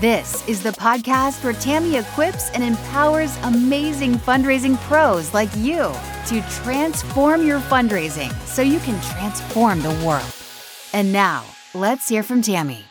This is the podcast where Tammy equips and empowers amazing fundraising pros like you to transform your fundraising so you can transform the world. And now, let's hear from Tammy.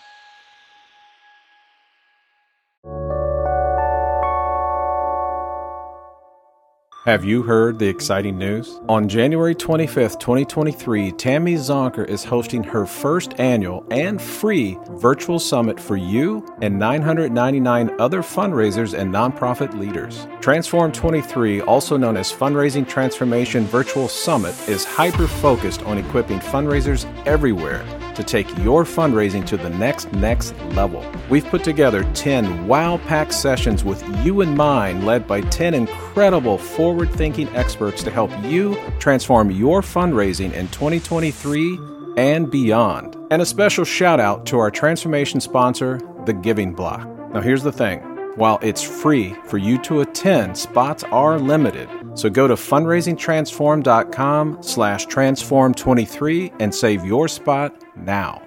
Have you heard the exciting news? On January 25th, 2023, Tammy Zonker is hosting her first annual and free virtual summit for you and 999 other fundraisers and nonprofit leaders. Transform 23, also known as Fundraising Transformation Virtual Summit, is hyper focused on equipping fundraisers everywhere to take your fundraising to the next next level. We've put together 10 wow-packed sessions with you in mind led by 10 incredible forward-thinking experts to help you transform your fundraising in 2023 and beyond. And a special shout out to our transformation sponsor, The Giving Block. Now here's the thing. While it's free for you to attend, spots are limited. So go to fundraisingtransform.com slash transform23 and save your spot now.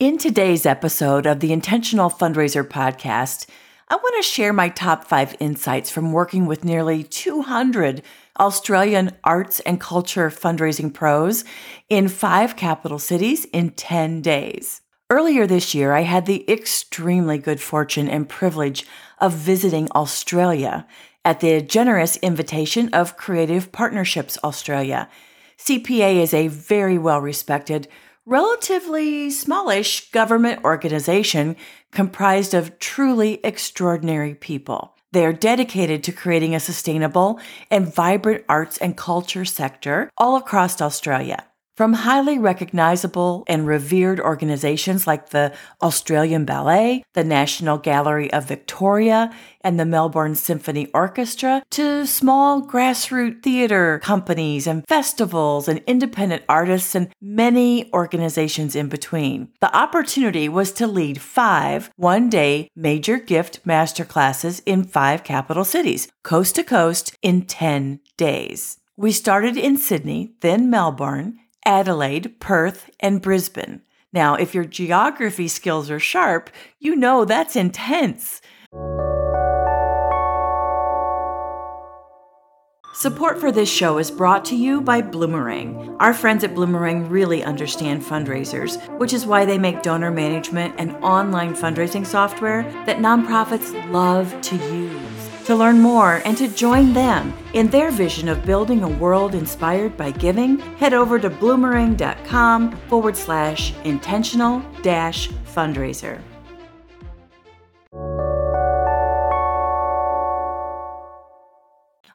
In today's episode of the Intentional Fundraiser podcast, I want to share my top five insights from working with nearly 200 Australian arts and culture fundraising pros in five capital cities in 10 days. Earlier this year, I had the extremely good fortune and privilege of visiting Australia at the generous invitation of Creative Partnerships Australia. CPA is a very well respected, relatively smallish government organization comprised of truly extraordinary people. They are dedicated to creating a sustainable and vibrant arts and culture sector all across Australia. From highly recognizable and revered organizations like the Australian Ballet, the National Gallery of Victoria, and the Melbourne Symphony Orchestra, to small grassroots theater companies and festivals and independent artists and many organizations in between. The opportunity was to lead five one day major gift masterclasses in five capital cities, coast to coast, in 10 days. We started in Sydney, then Melbourne, Adelaide, Perth, and Brisbane. Now, if your geography skills are sharp, you know that's intense. Support for this show is brought to you by Bloomerang. Our friends at Bloomerang really understand fundraisers, which is why they make donor management and online fundraising software that nonprofits love to use. To learn more and to join them in their vision of building a world inspired by giving, head over to bloomerang.com forward slash intentional dash fundraiser.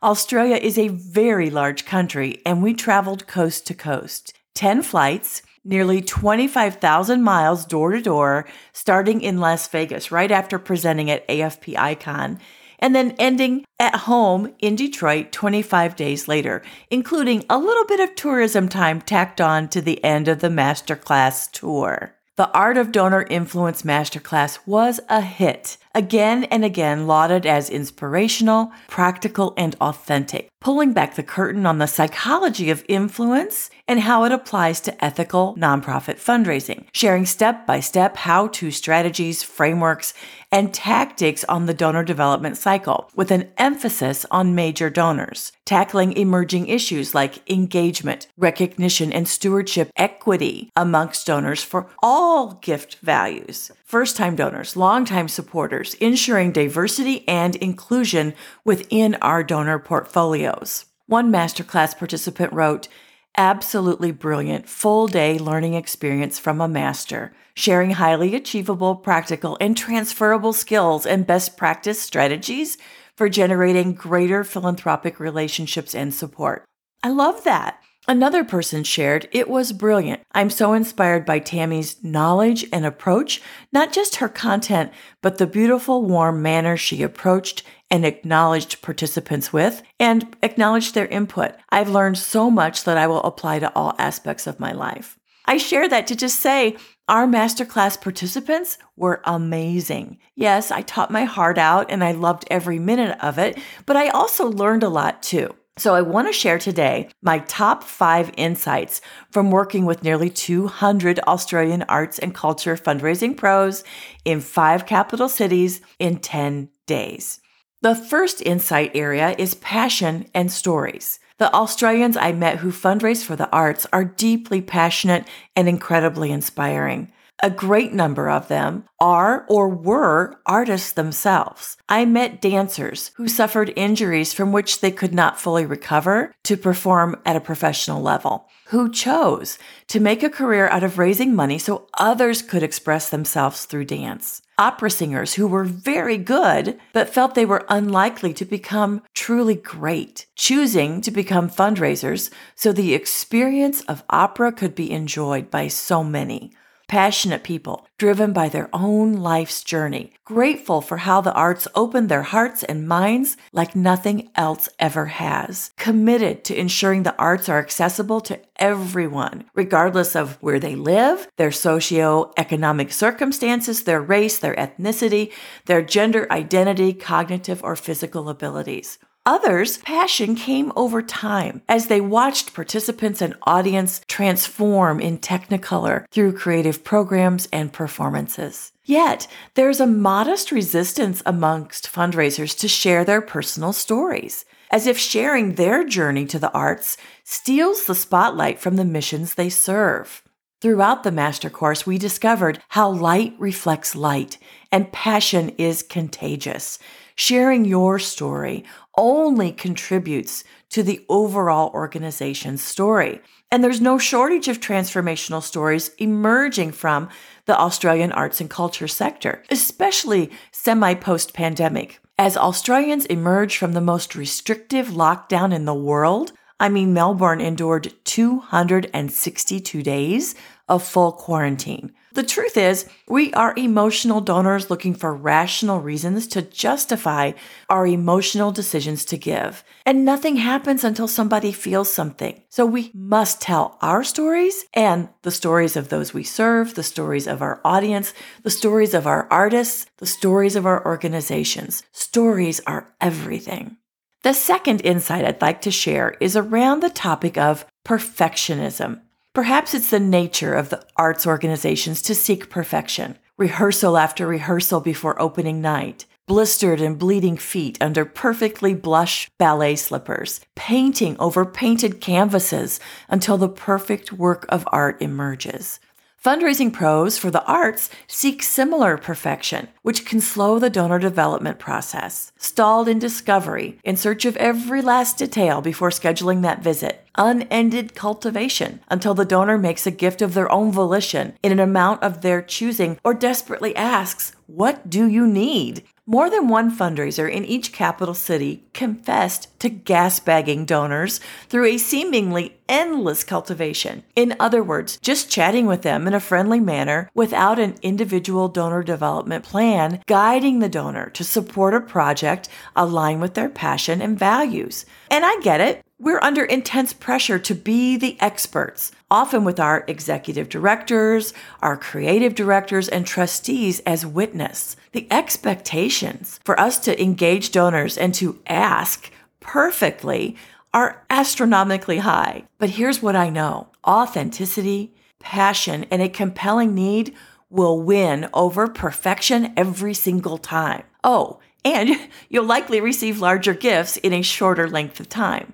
Australia is a very large country, and we traveled coast to coast. 10 flights, nearly 25,000 miles door to door, starting in Las Vegas right after presenting at AFP Icon and then ending at home in Detroit 25 days later, including a little bit of tourism time tacked on to the end of the masterclass tour. The Art of Donor Influence Masterclass was a hit, again and again lauded as inspirational, practical, and authentic, pulling back the curtain on the psychology of influence and how it applies to ethical nonprofit fundraising, sharing step by step how to strategies, frameworks, and tactics on the donor development cycle, with an emphasis on major donors, tackling emerging issues like engagement, recognition, and stewardship equity amongst donors for all gift values, first time donors, long time supporters, ensuring diversity and inclusion within our donor portfolios. One masterclass participant wrote, absolutely brilliant full day learning experience from a master, sharing highly achievable, practical, and transferable skills and best practice strategies for generating greater philanthropic relationships and support. I love that. Another person shared, It was brilliant. I'm so inspired by Tammy's knowledge and approach, not just her content, but the beautiful, warm manner she approached and acknowledged participants with and acknowledged their input. I've learned so much that I will apply to all aspects of my life. I share that to just say our masterclass participants were amazing. Yes, I taught my heart out and I loved every minute of it, but I also learned a lot too. So, I want to share today my top five insights from working with nearly 200 Australian arts and culture fundraising pros in five capital cities in 10 days. The first insight area is passion and stories. The Australians I met who fundraise for the arts are deeply passionate and incredibly inspiring. A great number of them are or were artists themselves. I met dancers who suffered injuries from which they could not fully recover to perform at a professional level, who chose to make a career out of raising money so others could express themselves through dance. Opera singers who were very good, but felt they were unlikely to become truly great, choosing to become fundraisers so the experience of opera could be enjoyed by so many passionate people, driven by their own life's journey, grateful for how the arts opened their hearts and minds like nothing else ever has, committed to ensuring the arts are accessible to everyone, regardless of where they live, their socio-economic circumstances, their race, their ethnicity, their gender identity, cognitive or physical abilities. Others, passion came over time as they watched participants and audience transform in Technicolor through creative programs and performances. Yet, there's a modest resistance amongst fundraisers to share their personal stories, as if sharing their journey to the arts steals the spotlight from the missions they serve. Throughout the master course, we discovered how light reflects light and passion is contagious. Sharing your story only contributes to the overall organization's story. And there's no shortage of transformational stories emerging from the Australian arts and culture sector, especially semi post pandemic. As Australians emerge from the most restrictive lockdown in the world, I mean, Melbourne endured 262 days of full quarantine. The truth is, we are emotional donors looking for rational reasons to justify our emotional decisions to give. And nothing happens until somebody feels something. So we must tell our stories and the stories of those we serve, the stories of our audience, the stories of our artists, the stories of our organizations. Stories are everything. The second insight I'd like to share is around the topic of perfectionism. Perhaps it's the nature of the arts organizations to seek perfection. Rehearsal after rehearsal before opening night, blistered and bleeding feet under perfectly blush ballet slippers, painting over painted canvases until the perfect work of art emerges. Fundraising pros for the arts seek similar perfection, which can slow the donor development process. Stalled in discovery, in search of every last detail before scheduling that visit. Unended cultivation until the donor makes a gift of their own volition in an amount of their choosing or desperately asks, What do you need? More than one fundraiser in each capital city confessed to gas bagging donors through a seemingly endless cultivation. In other words, just chatting with them in a friendly manner without an individual donor development plan guiding the donor to support a project aligned with their passion and values. And I get it. We're under intense pressure to be the experts, often with our executive directors, our creative directors, and trustees as witness. The expectations for us to engage donors and to ask perfectly are astronomically high. But here's what I know authenticity, passion, and a compelling need will win over perfection every single time. Oh, and you'll likely receive larger gifts in a shorter length of time.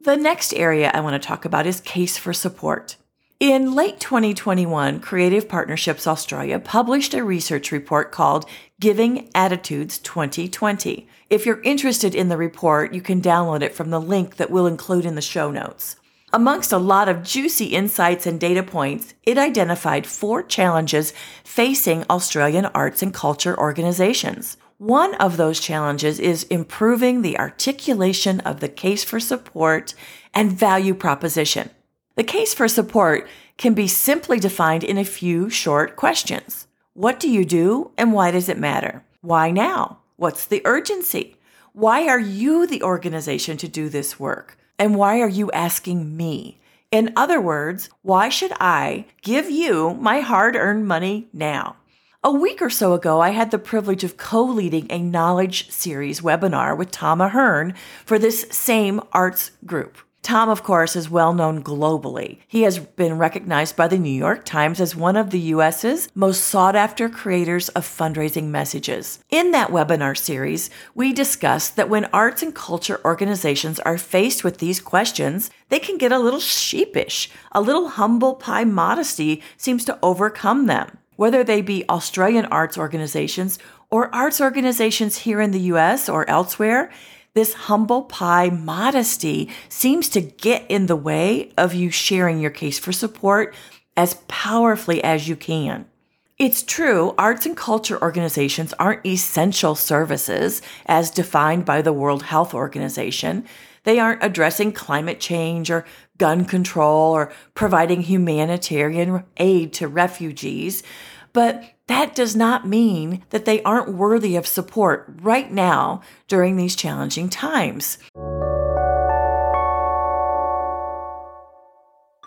The next area I want to talk about is case for support. In late 2021, Creative Partnerships Australia published a research report called Giving Attitudes 2020. If you're interested in the report, you can download it from the link that we'll include in the show notes. Amongst a lot of juicy insights and data points, it identified four challenges facing Australian arts and culture organizations. One of those challenges is improving the articulation of the case for support and value proposition. The case for support can be simply defined in a few short questions. What do you do and why does it matter? Why now? What's the urgency? Why are you the organization to do this work? And why are you asking me? In other words, why should I give you my hard earned money now? A week or so ago, I had the privilege of co leading a knowledge series webinar with Tom Ahern for this same arts group. Tom, of course, is well known globally. He has been recognized by the New York Times as one of the US's most sought after creators of fundraising messages. In that webinar series, we discussed that when arts and culture organizations are faced with these questions, they can get a little sheepish. A little humble pie modesty seems to overcome them. Whether they be Australian arts organizations or arts organizations here in the US or elsewhere, this humble pie modesty seems to get in the way of you sharing your case for support as powerfully as you can. It's true, arts and culture organizations aren't essential services as defined by the World Health Organization. They aren't addressing climate change or gun control or providing humanitarian aid to refugees. But that does not mean that they aren't worthy of support right now during these challenging times.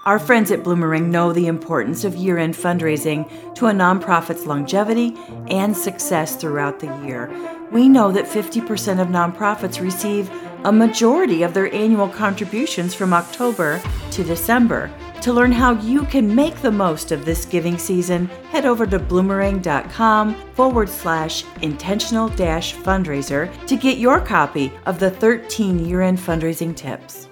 Our friends at Bloomerang know the importance of year end fundraising to a nonprofit's longevity and success throughout the year. We know that 50% of nonprofits receive a majority of their annual contributions from October to December. To learn how you can make the most of this giving season, head over to bloomerang.com forward slash intentional dash fundraiser to get your copy of the 13 year end fundraising tips.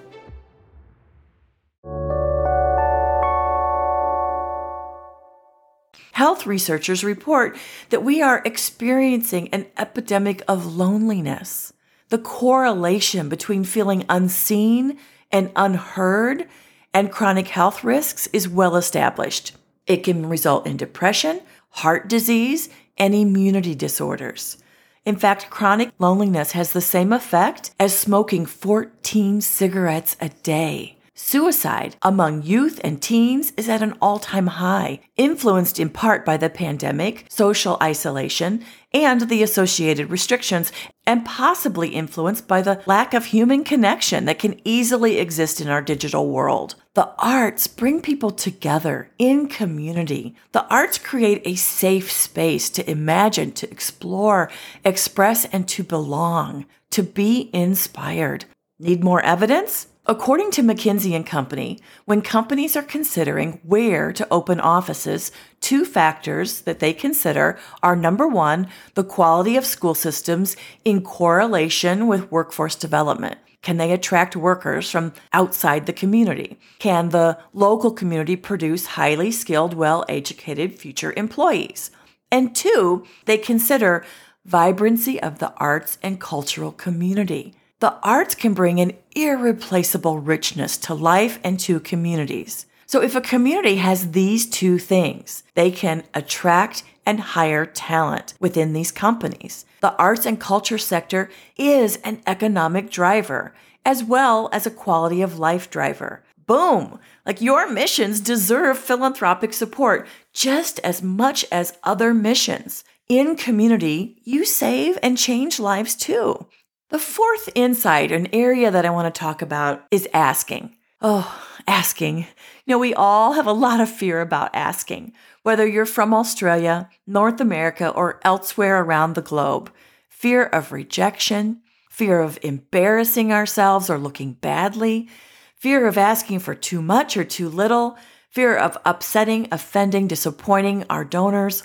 Health researchers report that we are experiencing an epidemic of loneliness. The correlation between feeling unseen and unheard and chronic health risks is well established. It can result in depression, heart disease, and immunity disorders. In fact, chronic loneliness has the same effect as smoking 14 cigarettes a day. Suicide among youth and teens is at an all time high, influenced in part by the pandemic, social isolation, and the associated restrictions, and possibly influenced by the lack of human connection that can easily exist in our digital world. The arts bring people together in community. The arts create a safe space to imagine, to explore, express, and to belong, to be inspired. Need more evidence? According to McKinsey and Company, when companies are considering where to open offices, two factors that they consider are number one, the quality of school systems in correlation with workforce development. Can they attract workers from outside the community? Can the local community produce highly skilled, well educated future employees? And two, they consider vibrancy of the arts and cultural community. The arts can bring an irreplaceable richness to life and to communities. So if a community has these two things, they can attract and hire talent within these companies. The arts and culture sector is an economic driver as well as a quality of life driver. Boom! Like your missions deserve philanthropic support just as much as other missions. In community, you save and change lives too. The fourth insight, an area that I want to talk about, is asking. Oh, asking. You know, we all have a lot of fear about asking, whether you're from Australia, North America, or elsewhere around the globe. Fear of rejection, fear of embarrassing ourselves or looking badly, fear of asking for too much or too little, fear of upsetting, offending, disappointing our donors,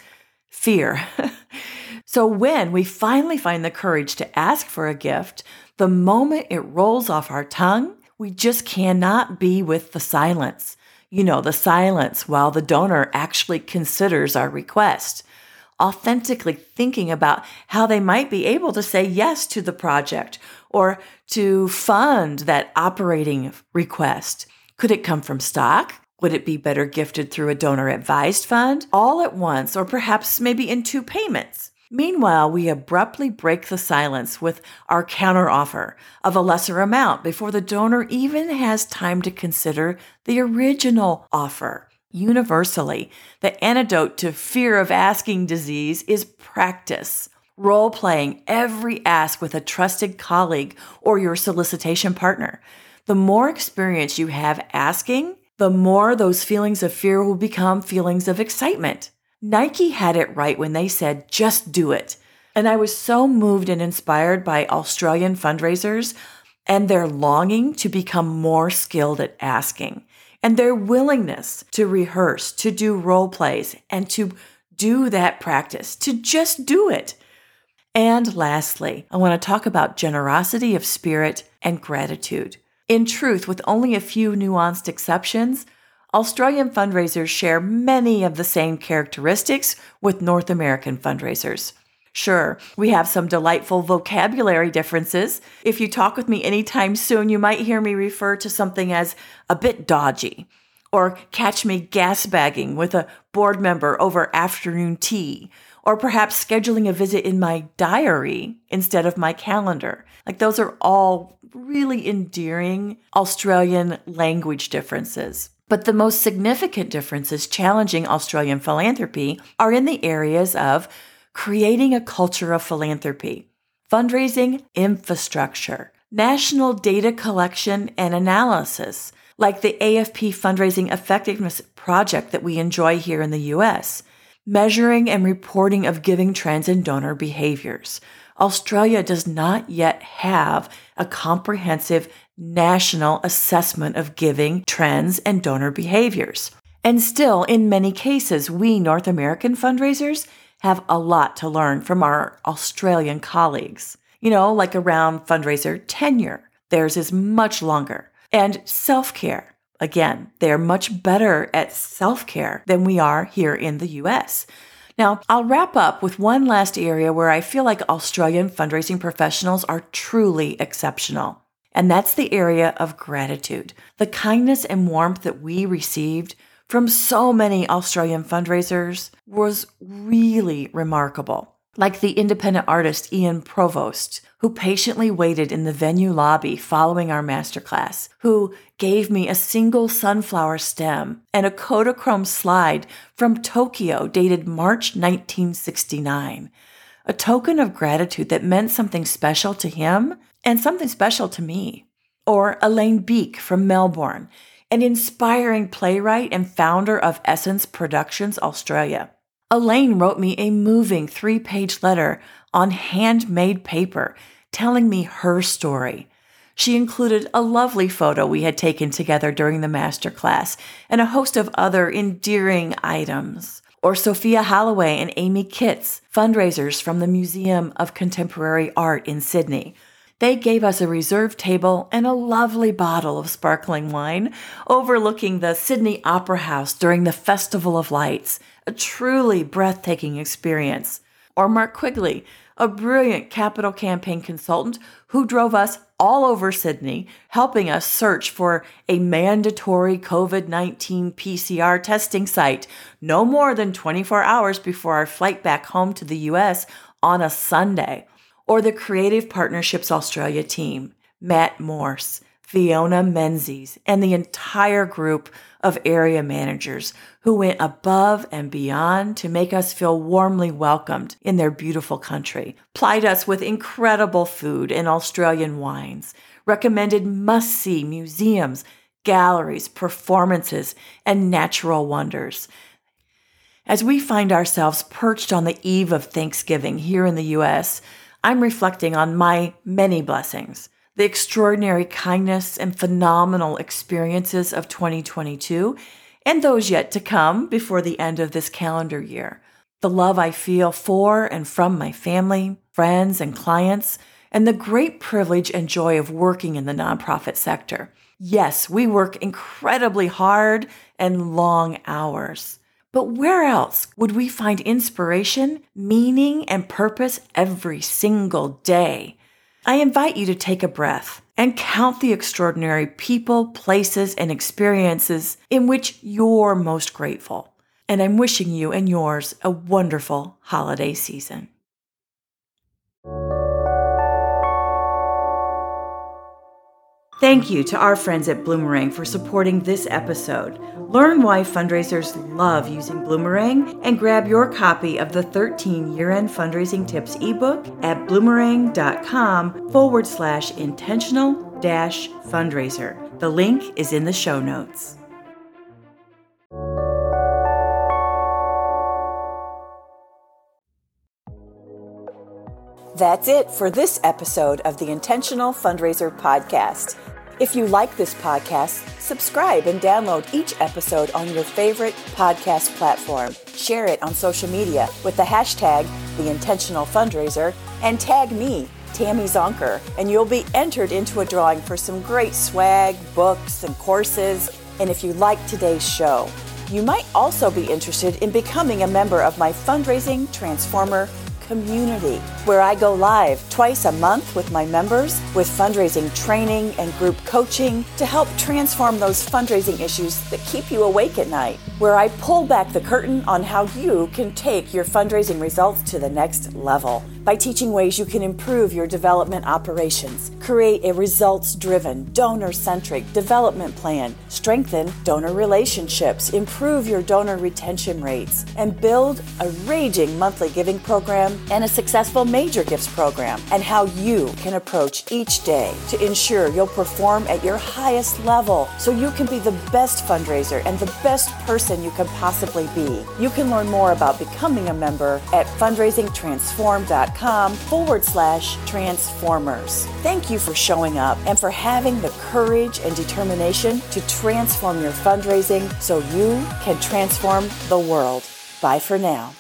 fear. So when we finally find the courage to ask for a gift, the moment it rolls off our tongue, we just cannot be with the silence. You know, the silence while the donor actually considers our request. Authentically thinking about how they might be able to say yes to the project or to fund that operating request. Could it come from stock? Would it be better gifted through a donor advised fund all at once or perhaps maybe in two payments? Meanwhile, we abruptly break the silence with our counteroffer of a lesser amount before the donor even has time to consider the original offer. Universally, the antidote to fear of asking disease is practice. Role playing every ask with a trusted colleague or your solicitation partner. The more experience you have asking, the more those feelings of fear will become feelings of excitement. Nike had it right when they said, just do it. And I was so moved and inspired by Australian fundraisers and their longing to become more skilled at asking and their willingness to rehearse, to do role plays, and to do that practice, to just do it. And lastly, I want to talk about generosity of spirit and gratitude. In truth, with only a few nuanced exceptions, Australian fundraisers share many of the same characteristics with North American fundraisers. Sure, we have some delightful vocabulary differences. If you talk with me anytime soon, you might hear me refer to something as a bit dodgy, or catch me gas bagging with a board member over afternoon tea, or perhaps scheduling a visit in my diary instead of my calendar. Like those are all really endearing Australian language differences. But the most significant differences challenging Australian philanthropy are in the areas of creating a culture of philanthropy, fundraising infrastructure, national data collection and analysis, like the AFP Fundraising Effectiveness Project that we enjoy here in the US, measuring and reporting of giving trends and donor behaviors. Australia does not yet have a comprehensive national assessment of giving trends and donor behaviors. And still, in many cases, we North American fundraisers have a lot to learn from our Australian colleagues. You know, like around fundraiser tenure, theirs is much longer. And self care. Again, they're much better at self care than we are here in the US. Now, I'll wrap up with one last area where I feel like Australian fundraising professionals are truly exceptional. And that's the area of gratitude. The kindness and warmth that we received from so many Australian fundraisers was really remarkable. Like the independent artist Ian Provost, who patiently waited in the venue lobby following our masterclass, who gave me a single sunflower stem and a Kodachrome slide from Tokyo dated March 1969. A token of gratitude that meant something special to him and something special to me. Or Elaine Beek from Melbourne, an inspiring playwright and founder of Essence Productions Australia. Elaine wrote me a moving three page letter on handmade paper telling me her story. She included a lovely photo we had taken together during the master class and a host of other endearing items. Or Sophia Holloway and Amy Kitts, fundraisers from the Museum of Contemporary Art in Sydney, they gave us a reserved table and a lovely bottle of sparkling wine overlooking the Sydney Opera House during the Festival of Lights, a truly breathtaking experience. Or Mark Quigley, a brilliant capital campaign consultant who drove us all over Sydney, helping us search for a mandatory COVID 19 PCR testing site no more than 24 hours before our flight back home to the US on a Sunday or the Creative Partnerships Australia team, Matt Morse, Fiona Menzies, and the entire group of area managers who went above and beyond to make us feel warmly welcomed in their beautiful country, plied us with incredible food and Australian wines, recommended must see museums, galleries, performances, and natural wonders. As we find ourselves perched on the eve of Thanksgiving here in the U.S., I'm reflecting on my many blessings, the extraordinary kindness and phenomenal experiences of 2022, and those yet to come before the end of this calendar year. The love I feel for and from my family, friends, and clients, and the great privilege and joy of working in the nonprofit sector. Yes, we work incredibly hard and long hours. But where else would we find inspiration, meaning, and purpose every single day? I invite you to take a breath and count the extraordinary people, places, and experiences in which you're most grateful. And I'm wishing you and yours a wonderful holiday season. Thank you to our friends at Bloomerang for supporting this episode. Learn why fundraisers love using Bloomerang and grab your copy of the 13 year end fundraising tips ebook at bloomerang.com forward slash intentional dash fundraiser. The link is in the show notes. That's it for this episode of the Intentional Fundraiser Podcast. If you like this podcast, subscribe and download each episode on your favorite podcast platform. Share it on social media with the hashtag The Intentional Fundraiser and tag me, Tammy Zonker, and you'll be entered into a drawing for some great swag, books, and courses. And if you like today's show, you might also be interested in becoming a member of my Fundraising Transformer community, where I go live twice a month with my members with fundraising training and group coaching to help transform those fundraising issues that keep you awake at night, where I pull back the curtain on how you can take your fundraising results to the next level by teaching ways you can improve your development operations, create a results driven, donor centric development plan, strengthen donor relationships, improve your donor retention rates, and build a raging monthly giving program and a successful major gifts program, and how you can approach each day to ensure you'll perform at your highest level so you can be the best fundraiser and the best person you can possibly be. You can learn more about becoming a member at fundraisingtransform.com com forward slash transformers. Thank you for showing up and for having the courage and determination to transform your fundraising so you can transform the world. Bye for now.